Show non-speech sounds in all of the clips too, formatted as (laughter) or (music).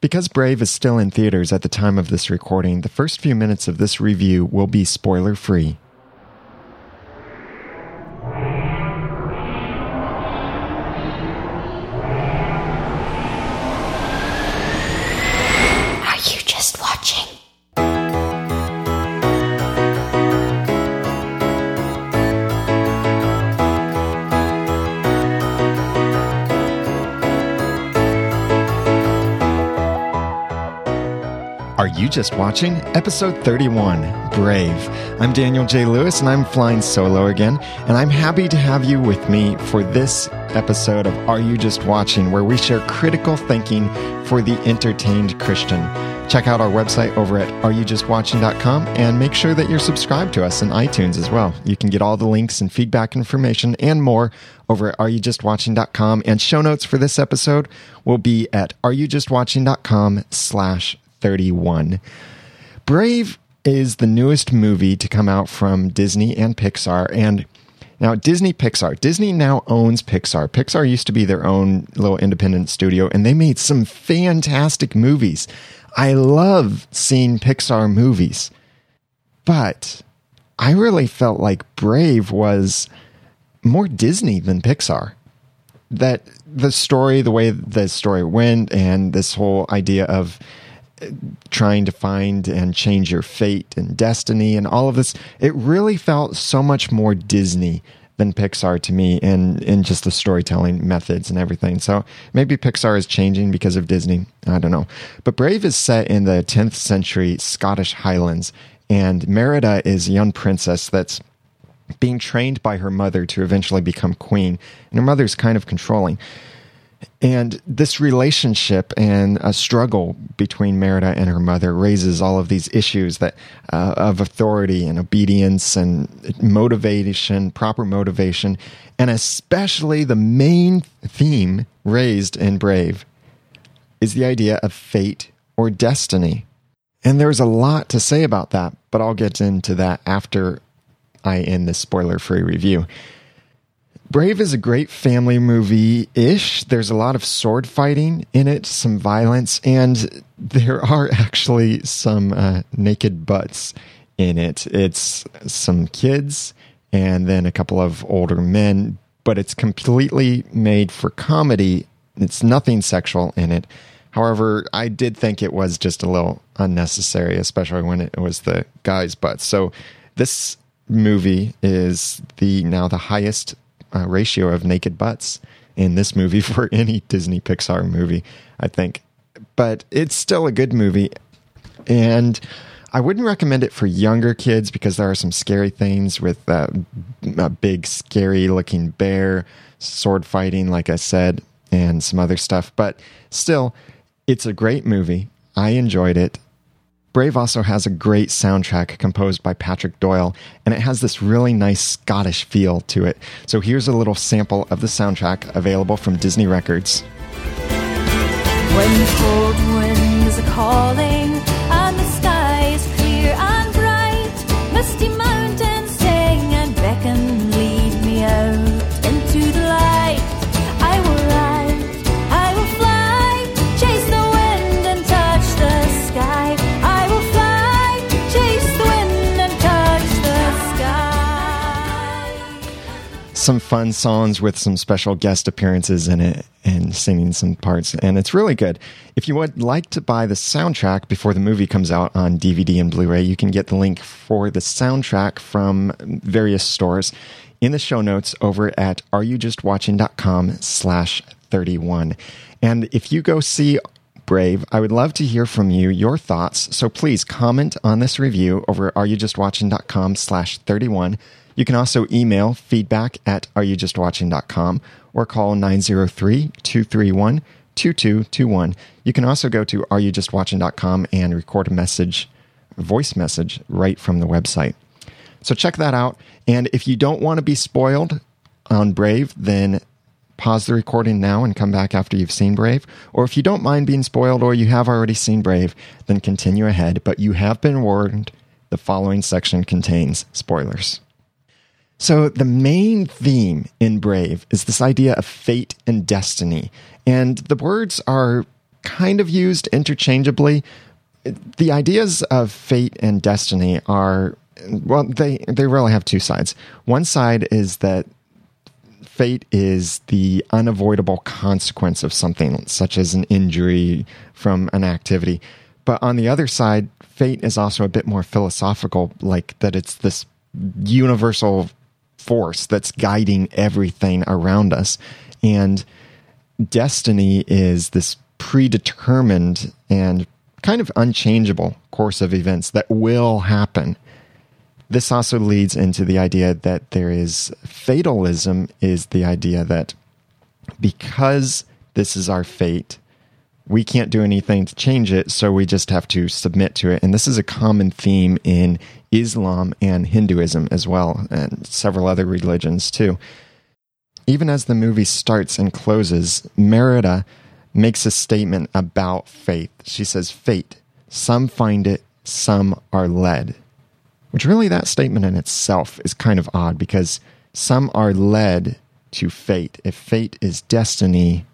Because Brave is still in theaters at the time of this recording, the first few minutes of this review will be spoiler free. You just watching? Episode 31 Brave. I'm Daniel J. Lewis and I'm flying solo again. And I'm happy to have you with me for this episode of Are You Just Watching, where we share critical thinking for the entertained Christian. Check out our website over at areyoujustwatching.com and make sure that you're subscribed to us in iTunes as well. You can get all the links and feedback information and more over at areyoujustwatching.com. And show notes for this episode will be at areyoujustwatching.com slash 31. Brave is the newest movie to come out from Disney and Pixar. And now, Disney Pixar. Disney now owns Pixar. Pixar used to be their own little independent studio, and they made some fantastic movies. I love seeing Pixar movies. But I really felt like Brave was more Disney than Pixar that the story, the way the story went, and this whole idea of trying to find and change your fate and destiny and all of this, it really felt so much more Disney than Pixar to me in, in just the storytelling methods and everything. So maybe Pixar is changing because of Disney. I don't know. But Brave is set in the 10th century Scottish Highlands, and Merida is a young princess that's being trained by her mother to eventually become queen. And her mother's kind of controlling. And this relationship and a struggle between Merida and her mother raises all of these issues that uh, of authority and obedience and motivation, proper motivation, and especially the main theme raised in Brave is the idea of fate or destiny. And there's a lot to say about that, but I'll get into that after I end this spoiler-free review. Brave is a great family movie ish. There's a lot of sword fighting in it, some violence, and there are (laughs) actually some uh, naked butts in it. It's some kids and then a couple of older men, but it's completely made for comedy. It's nothing sexual in it. However, I did think it was just a little unnecessary, especially when it was the guy's butts. So this movie is the now the highest uh, ratio of naked butts in this movie (laughs) for any Disney Pixar movie, I think. But it's still a good movie. And I wouldn't recommend it for younger kids because there are some scary things with uh, a big, scary looking bear, sword fighting, like I said, and some other stuff. But still, it's a great movie. I enjoyed it. Brave also has a great soundtrack composed by Patrick Doyle, and it has this really nice Scottish feel to it. So here's a little sample of the soundtrack available from Disney Records. When the cold winds are calling Some fun songs with some special guest appearances in it and singing some parts, and it's really good. If you would like to buy the soundtrack before the movie comes out on DVD and Blu ray, you can get the link for the soundtrack from various stores in the show notes over at areyoujustwatching.com slash 31. And if you go see Brave, I would love to hear from you, your thoughts. So please comment on this review over at areyoujustwatching.com slash 31. You can also email feedback at areyoujustwatching.com or call 903-231-2221. You can also go to areyoujustwatching.com and record a message, voice message right from the website. So check that out. And if you don't want to be spoiled on Brave, then pause the recording now and come back after you've seen Brave. Or if you don't mind being spoiled or you have already seen Brave, then continue ahead. But you have been warned the following section contains spoilers. So, the main theme in Brave is this idea of fate and destiny. And the words are kind of used interchangeably. The ideas of fate and destiny are well, they they really have two sides. One side is that fate is the unavoidable consequence of something, such as an injury from an activity. But on the other side, fate is also a bit more philosophical, like that it's this universal force that's guiding everything around us. And destiny is this predetermined and kind of unchangeable course of events that will happen. This also leads into the idea that there is fatalism, is the idea that because this is our fate, we can't do anything to change it, so we just have to submit to it. And this is a common theme in Islam and Hinduism as well, and several other religions too. Even as the movie starts and closes, Merida makes a statement about faith. She says, Fate, some find it, some are led. Which really, that statement in itself is kind of odd because some are led to fate. If fate is destiny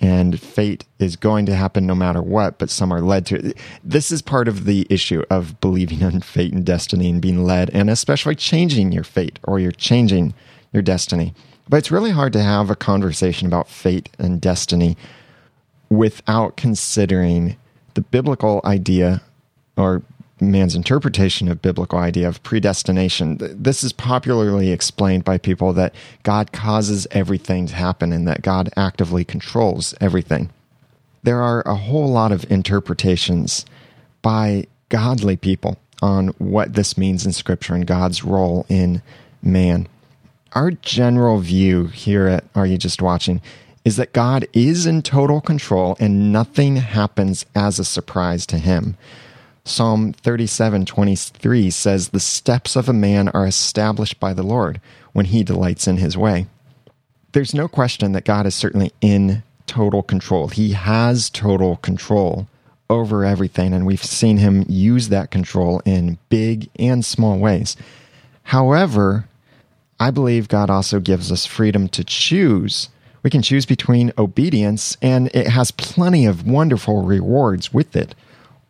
and fate is going to happen no matter what, but some are led to it. This is part of the issue of believing in fate and destiny and being led, and especially changing your fate or you're changing your destiny. But it's really hard to have a conversation about fate and destiny without considering the biblical idea or man's interpretation of biblical idea of predestination. This is popularly explained by people that God causes everything to happen and that God actively controls everything. There are a whole lot of interpretations by godly people on what this means in Scripture and God's role in man. Our general view here at Are You Just Watching is that God is in total control and nothing happens as a surprise to him. Psalm 37:23 says the steps of a man are established by the Lord when he delights in his way. There's no question that God is certainly in total control. He has total control over everything and we've seen him use that control in big and small ways. However, I believe God also gives us freedom to choose. We can choose between obedience and it has plenty of wonderful rewards with it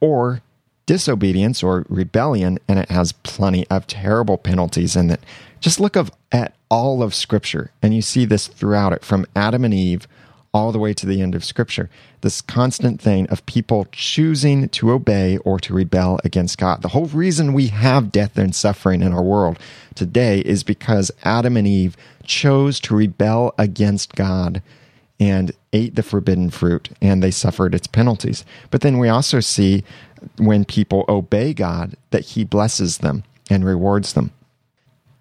or disobedience or rebellion, and it has plenty of terrible penalties in it. Just look of, at all of Scripture, and you see this throughout it, from Adam and Eve all the way to the end of Scripture. This constant thing of people choosing to obey or to rebel against God. The whole reason we have death and suffering in our world today is because Adam and Eve chose to rebel against God and ate the forbidden fruit and they suffered its penalties. But then we also see when people obey God that he blesses them and rewards them.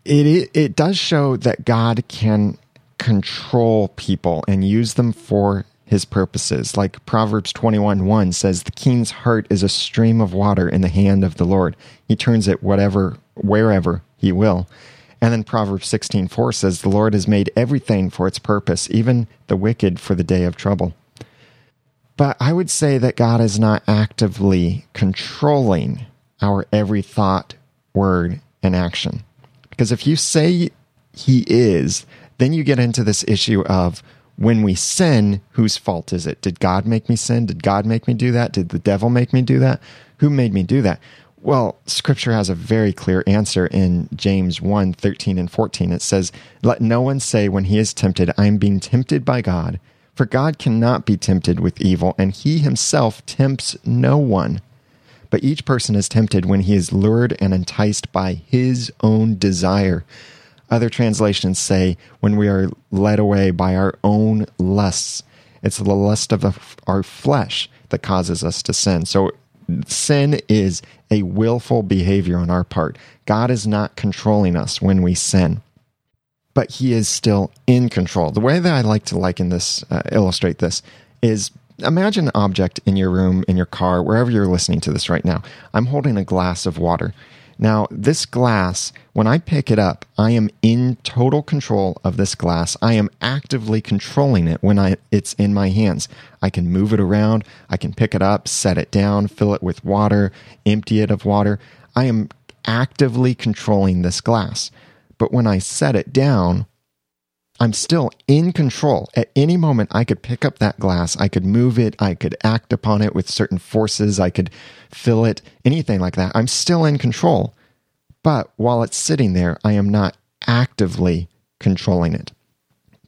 It, it does show that God can control people and use them for his purposes. Like Proverbs 21 1 says, The king's heart is a stream of water in the hand of the Lord. He turns it whatever, wherever he will. And then Proverbs 16 4 says, The Lord has made everything for its purpose, even the wicked for the day of trouble. But I would say that God is not actively controlling our every thought, word, and action. Because if you say He is, then you get into this issue of when we sin, whose fault is it? Did God make me sin? Did God make me do that? Did the devil make me do that? Who made me do that? Well, scripture has a very clear answer in James 1 13 and 14. It says, Let no one say when he is tempted, I am being tempted by God. For God cannot be tempted with evil, and he himself tempts no one. But each person is tempted when he is lured and enticed by his own desire. Other translations say, when we are led away by our own lusts. It's the lust of our flesh that causes us to sin. So sin is a willful behavior on our part. God is not controlling us when we sin but he is still in control. The way that I like to liken this, uh, illustrate this, is imagine an object in your room, in your car, wherever you're listening to this right now. I'm holding a glass of water. Now, this glass, when I pick it up, I am in total control of this glass. I am actively controlling it when I, it's in my hands. I can move it around. I can pick it up, set it down, fill it with water, empty it of water. I am actively controlling this glass. But when I set it down, I'm still in control. At any moment, I could pick up that glass, I could move it, I could act upon it with certain forces, I could fill it, anything like that. I'm still in control. But while it's sitting there, I am not actively controlling it.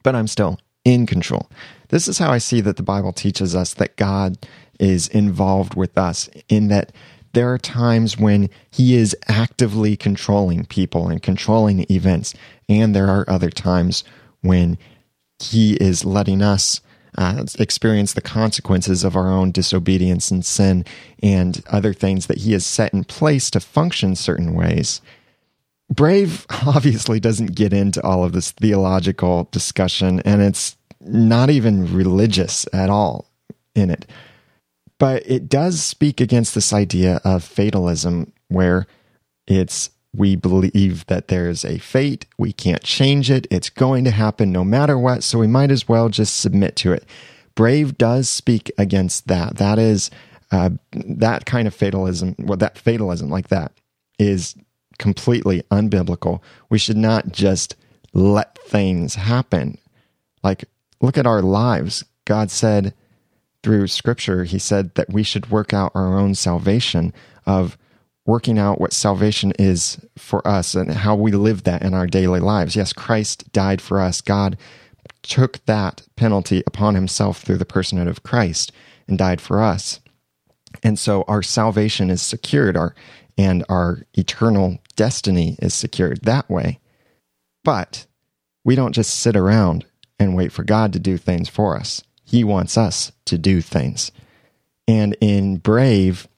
But I'm still in control. This is how I see that the Bible teaches us that God is involved with us, in that there are times when He is actively controlling people and controlling events, and there are other times when He is letting us uh, experience the consequences of our own disobedience and sin and other things that He has set in place to function certain ways. Brave (laughs) obviously doesn't get into all of this theological discussion, and it's not even religious at all in it. But it does speak against this idea of fatalism, where it's we believe that there's a fate, we can't change it, it's going to happen no matter what, so we might as well just submit to it. Brave does speak against that. That is uh, that kind of fatalism, well, that fatalism like that is completely unbiblical. We should not just let things happen. Like, look at our lives. God said through scripture, He said that we should work out our own salvation of working out what salvation is for us and how we live that in our daily lives. Yes, Christ died for us. God took that penalty upon himself through the personhood of Christ and died for us. And so our salvation is secured our and our eternal destiny is secured that way. But we don't just sit around and wait for God to do things for us. He wants us to do things. And in Brave,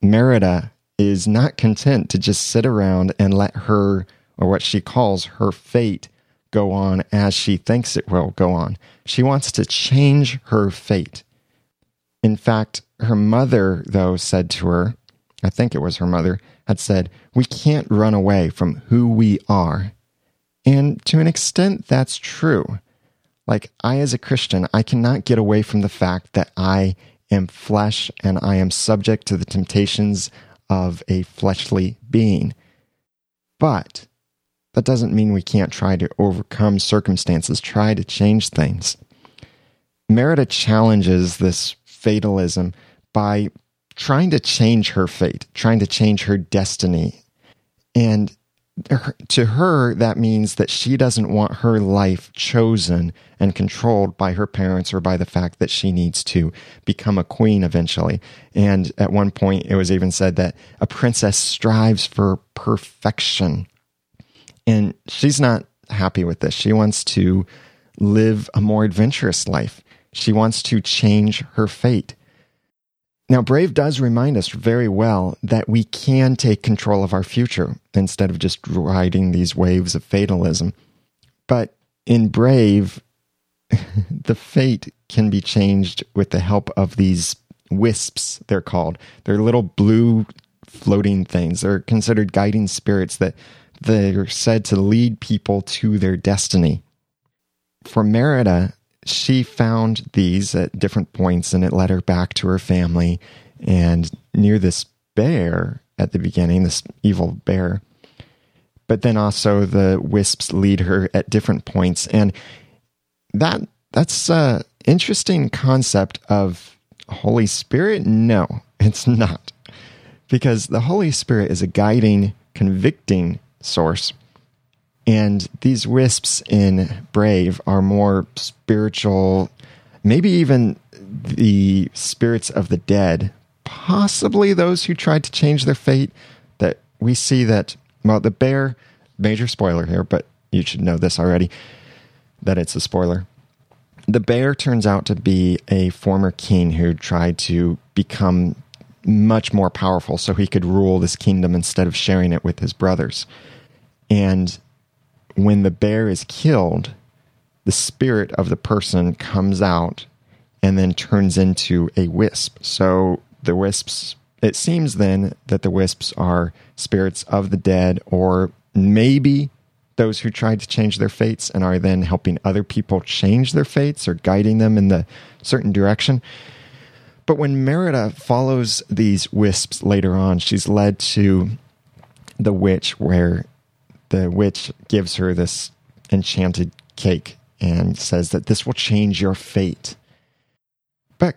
Merida is not content to just sit around and let her, or what she calls her fate, go on as she thinks it will go on. She wants to change her fate. In fact, her mother, though, said to her, I think it was her mother, had said, We can't run away from who we are. And to an extent, that's true. Like, I, as a Christian, I cannot get away from the fact that I am flesh and I am subject to the temptations of a fleshly being. But that doesn't mean we can't try to overcome circumstances, try to change things. Merida challenges this fatalism by trying to change her fate, trying to change her destiny. And to her, that means that she doesn't want her life chosen and controlled by her parents or by the fact that she needs to become a queen eventually. And at one point, it was even said that a princess strives for perfection. And she's not happy with this. She wants to live a more adventurous life. She wants to change her fate. Now, Brave does remind us very well that we can take control of our future instead of just riding these waves of fatalism. But in Brave, (laughs) the fate can be changed with the help of these wisps, they're called. They're little blue floating things. They're considered guiding spirits that they're said to lead people to their destiny. For Merida, she found these at different points and it led her back to her family. And near this bear at the beginning, this evil bear, but then also the wisps lead her at different points. And that that's a interesting concept of Holy Spirit. No, (laughs) it's not. Because the Holy Spirit is a guiding, convicting source and these wisps in Brave are more spiritual, maybe even the spirits of the dead, possibly those who tried to change their fate. That we see that, well, the bear, major spoiler here, but you should know this already, that it's a spoiler. The bear turns out to be a former king who tried to become much more powerful so he could rule this kingdom instead of sharing it with his brothers. And when the bear is killed, the spirit of the person comes out and then turns into a wisp. So the wisps, it seems then that the wisps are spirits of the dead or maybe those who tried to change their fates and are then helping other people change their fates or guiding them in the certain direction. But when Merida follows these wisps later on, she's led to the witch where the witch gives her this enchanted cake and says that this will change your fate. But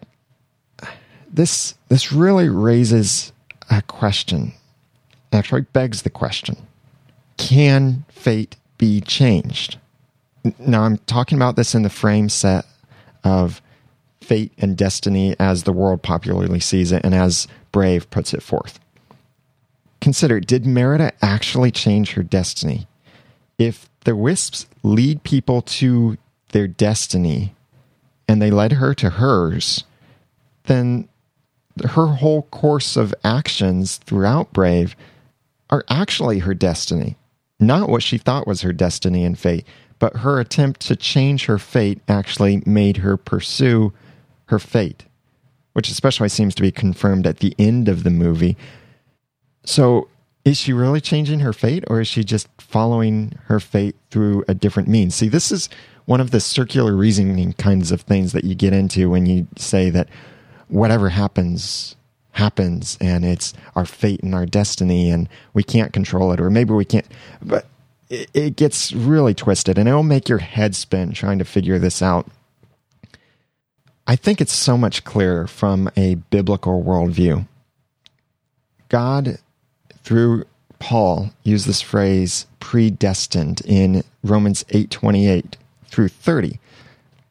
this this really raises a question. Actually begs the question. Can fate be changed? Now I'm talking about this in the frame set of fate and destiny as the world popularly sees it and as Brave puts it forth. Consider did Merida actually change her destiny? If the wisps lead people to their destiny and they led her to hers, then her whole course of actions throughout Brave are actually her destiny. Not what she thought was her destiny and fate, but her attempt to change her fate actually made her pursue her fate, which especially seems to be confirmed at the end of the movie. So, is she really changing her fate or is she just following her fate through a different means? See, this is one of the circular reasoning kinds of things that you get into when you say that whatever happens happens and it's our fate and our destiny and we can't control it or maybe we can't but it, it gets really twisted and it'll make your head spin trying to figure this out i think it's so much clearer from a biblical worldview god through paul used this phrase predestined in romans 8.28 through 30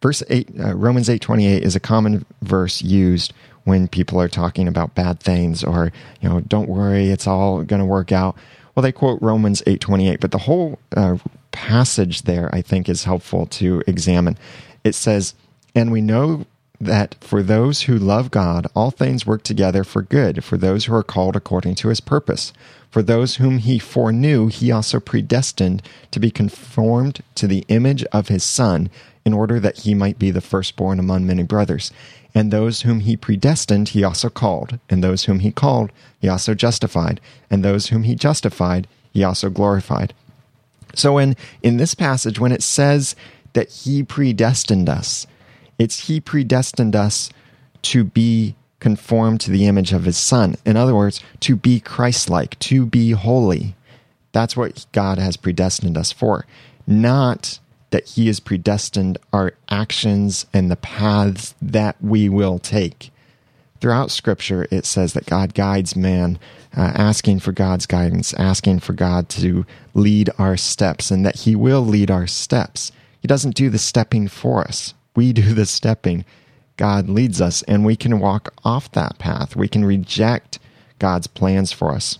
verse 8 uh, romans 8.28 is a common verse used when people are talking about bad things or you know don't worry it's all going to work out. Well they quote romans 8.28 but the whole uh, passage there i think is helpful to examine. It says and we know that for those who love god all things work together for good for those who are called according to his purpose for those whom he foreknew he also predestined to be conformed to the image of his son in order that he might be the firstborn among many brothers. And those whom he predestined, he also called. And those whom he called, he also justified. And those whom he justified, he also glorified. So, in, in this passage, when it says that he predestined us, it's he predestined us to be conformed to the image of his son. In other words, to be Christ like, to be holy. That's what God has predestined us for. Not that He has predestined our actions and the paths that we will take. Throughout Scripture, it says that God guides man, uh, asking for God's guidance, asking for God to lead our steps, and that He will lead our steps. He doesn't do the stepping for us, we do the stepping. God leads us, and we can walk off that path. We can reject God's plans for us.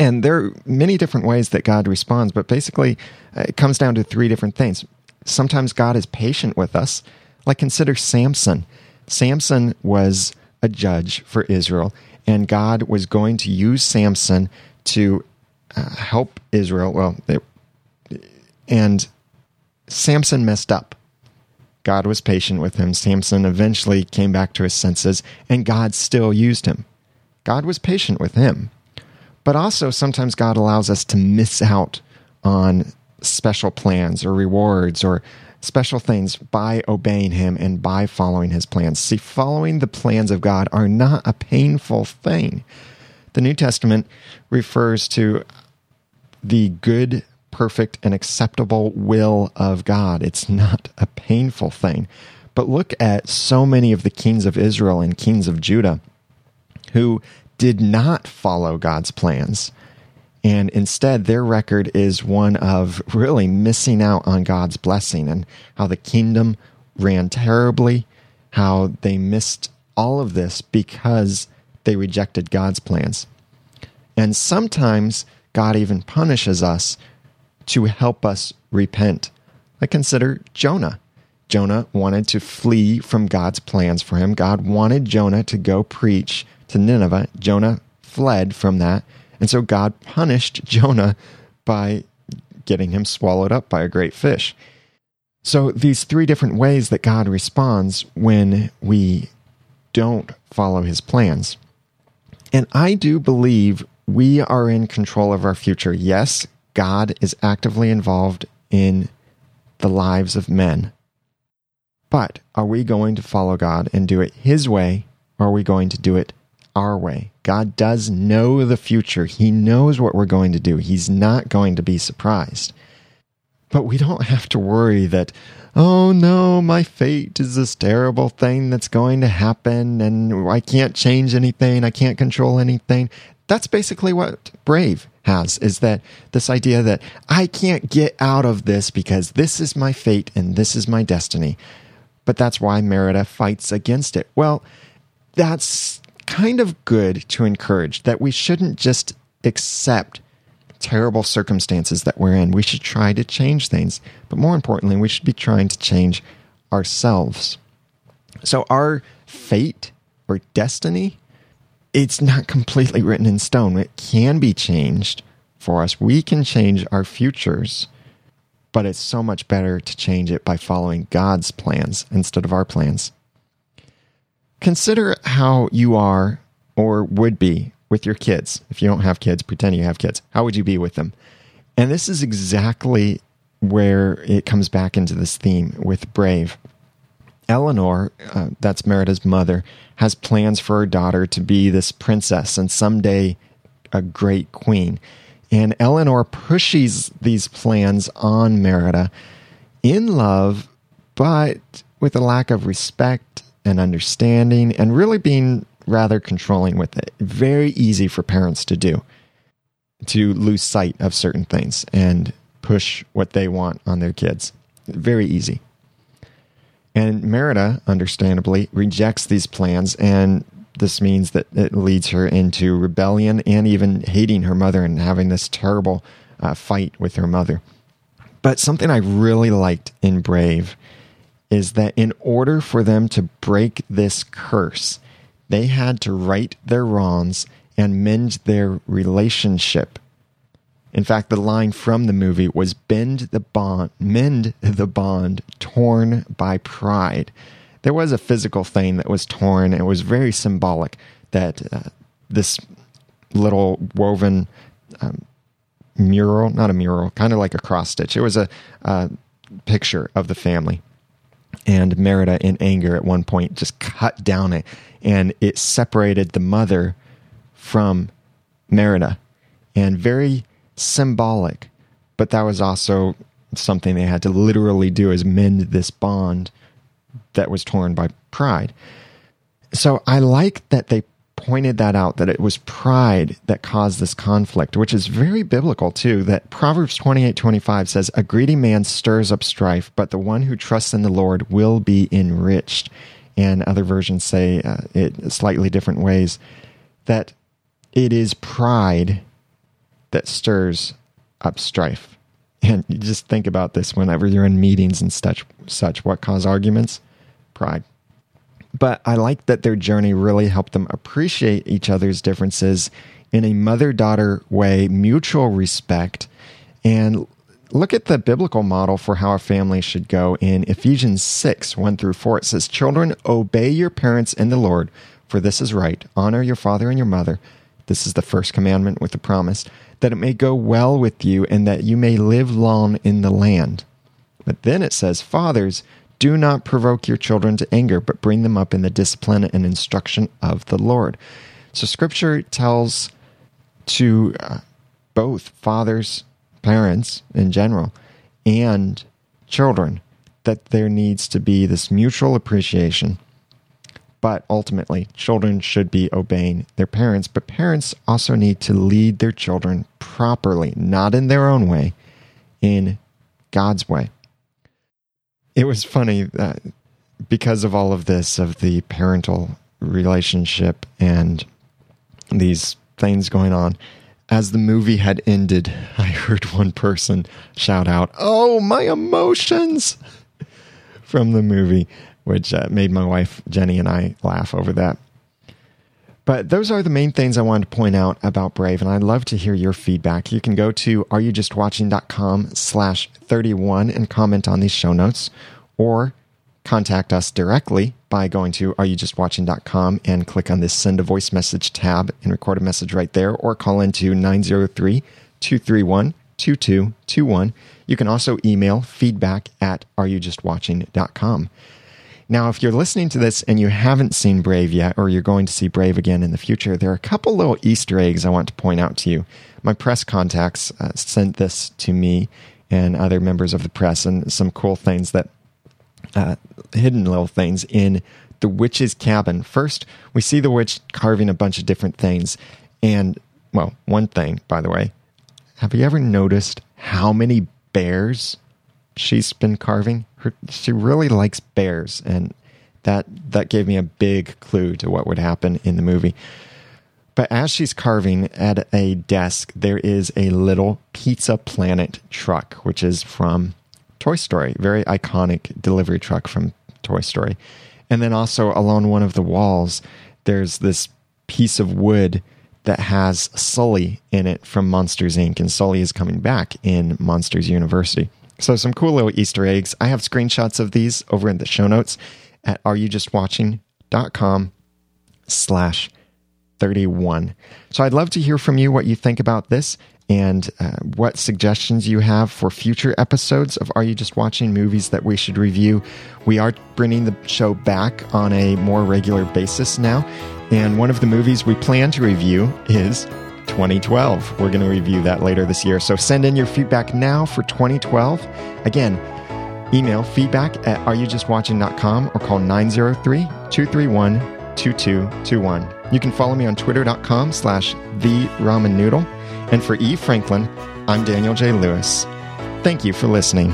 And there are many different ways that God responds, but basically, uh, it comes down to three different things. Sometimes God is patient with us. Like consider Samson. Samson was a judge for Israel, and God was going to use Samson to uh, help Israel. Well, they, and Samson messed up. God was patient with him. Samson eventually came back to his senses, and God still used him. God was patient with him. But also, sometimes God allows us to miss out on special plans or rewards or special things by obeying Him and by following His plans. See, following the plans of God are not a painful thing. The New Testament refers to the good, perfect, and acceptable will of God. It's not a painful thing. But look at so many of the kings of Israel and kings of Judah who did not follow God's plans. And instead, their record is one of really missing out on God's blessing and how the kingdom ran terribly, how they missed all of this because they rejected God's plans. And sometimes God even punishes us to help us repent. Like consider Jonah. Jonah wanted to flee from God's plans for him. God wanted Jonah to go preach to Nineveh. Jonah fled from that. And so God punished (laughs) Jonah by getting him swallowed up by a great fish. So, these three different ways that God responds when we don't follow his plans. And I do believe we are in control of our future. Yes, God is actively involved in the lives of men. But are we going to follow God and do it his way, or are we going to do it our way. God does know the future. He knows what we're going to do. He's not going to be surprised. But we don't have to worry that, oh no, my fate is this terrible thing that's going to happen and I can't change anything, I can't control anything. That's basically what Brave has is that this idea that I can't get out of this because this is my fate and this is my destiny. But that's why Merida fights against it. Well, that's kind of good to encourage that we shouldn't just accept terrible circumstances that we're in. We should try to change things. But more importantly, we should be trying to change ourselves. So our fate or destiny, it's not completely written in stone. It can be changed for us. We can change our futures, but it's so much better to change it by following God's plans instead of our plans. Consider how you are or would be with your kids. If you don't have kids, pretend you have kids. How would you be with them? And this is exactly where it comes back into this theme with Brave. Elinor, uh, that's Merida's mother, has plans for her daughter to be this princess and someday a great queen. And Elinor pushes these plans on Merida in love, but with a lack of respect and understanding and really being rather controlling with it. Very easy for parents to do, to lose sight of certain things and push what they want on their kids. Very easy. And Merida, understandably, rejects these plans, and this means that it leads her into rebellion and even hating her mother and having this terrible uh, fight with her mother. But something I really liked in Brave is that in order for them to break this curse, they had to right their wrongs and mend their relationship. In fact, the line from the movie was bend the bond, mend the bond torn by pride. There was a physical thing that was torn. It was very symbolic that uh, this little woven um, mural, not a mural, kind of like a cross stitch. It was a, a picture of the family. And Merida, in anger, at one point just cut down it and it separated the mother from Merida and very symbolic. But that was also something they had to literally do is mend this bond that was torn by pride. So I like that they pointed that out that it was pride that caused this conflict, which is very biblical too. That Proverbs 28 25 says, A greedy man stirs up strife, but the one who trusts in the Lord will be enriched and other versions say uh, it slightly different ways, that it is pride that stirs up strife. And you just think about this whenever you're in meetings and such, such what cause arguments? Pride. But I like that their journey really helped them appreciate each other's differences in a mother daughter way, mutual respect, and look at the biblical model for how a family should go in Ephesians 6 1 through 4. It says, Children, obey your parents in the Lord, for this is right. Honor your father and your mother. This is the first commandment with the promise that it may go well with you and that you may live long in the land. But then it says, Fathers, do not provoke your children to anger, but bring them up in the discipline and instruction of the Lord. So scripture tells to uh, both fathers parents in general, and children, that there needs to be this mutual appreciation. But ultimately, children should be obeying their parents, but parents also need to lead their children properly, not in their own way, in God's way. It was funny that because of all of this, of the parental relationship and these things going on, as the movie had ended, (laughs) I heard one person shout out, Oh, my emotions! (laughs) from the movie, which uh, made my wife Jenny and I laugh over that. But those are the main things I wanted to point out about Brave, and I'd love to hear your feedback. You can go to areyoujustwatching.com slash 31 and comment on these show notes, or contact us directly by going to areyoujustwatching.com and click on this send a voice message tab and record a message right there or call into 903 231 2221. You can also email feedback at areyoujustwatching.com. Now, if you're listening to this and you haven't seen Brave yet, or you're going to see Brave again in the future, there are a couple little Easter eggs I want to point out to you. My press contacts uh, sent this to me and other members of the press, and some cool things that uh, hidden little things in the witch's cabin. First, we see the witch carving a bunch of different things, and well, one thing, by the way, have you ever noticed how many bears she's been carving? Her, she really likes bears, and that that gave me a big clue to what would happen in the movie. But as she's carving at a desk, there is a little Pizza Planet truck, which is from Toy Story, very iconic delivery truck from Toy Story. And then also along one of the walls, there's this piece of wood that has Sully in it from Monsters Inc. And Sully is coming back in Monsters University. So some cool little Easter eggs. I have screenshots of these over in the show notes at areyoujustwatching.com slash 31. So I'd love to hear from you what you think about this and uh, what suggestions you have for future episodes of Are You Just Watching Movies that we should review. We are bringing the show back on a more regular basis now. And one of the movies we plan to review is 2012. We're going to review that later this year. So send in your feedback now for 2012. Again, email feedback at areyoujustwatching.com or call 903 231 2221. You can follow me on twitter.com slash the ramen noodle. And for E. Franklin, I'm Daniel J. Lewis. Thank you for listening.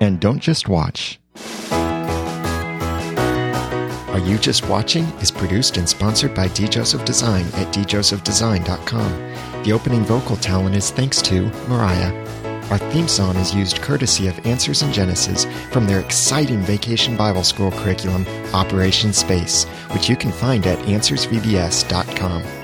And don't just watch. Are You Just Watching is produced and sponsored by D. Joseph Design at djosephdesign.com. The opening vocal talent is thanks to Mariah. Our theme song is used courtesy of Answers in Genesis from their exciting vacation Bible school curriculum, Operation Space, which you can find at answersvbs.com.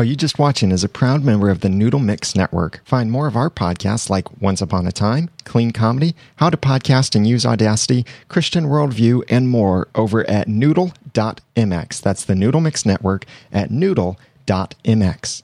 Are You Just Watching is a proud member of the Noodle Mix Network. Find more of our podcasts like Once Upon a Time, Clean Comedy, How to Podcast and Use Audacity, Christian Worldview, and more over at noodle.mx. That's the Noodle Mix Network at noodle.mx.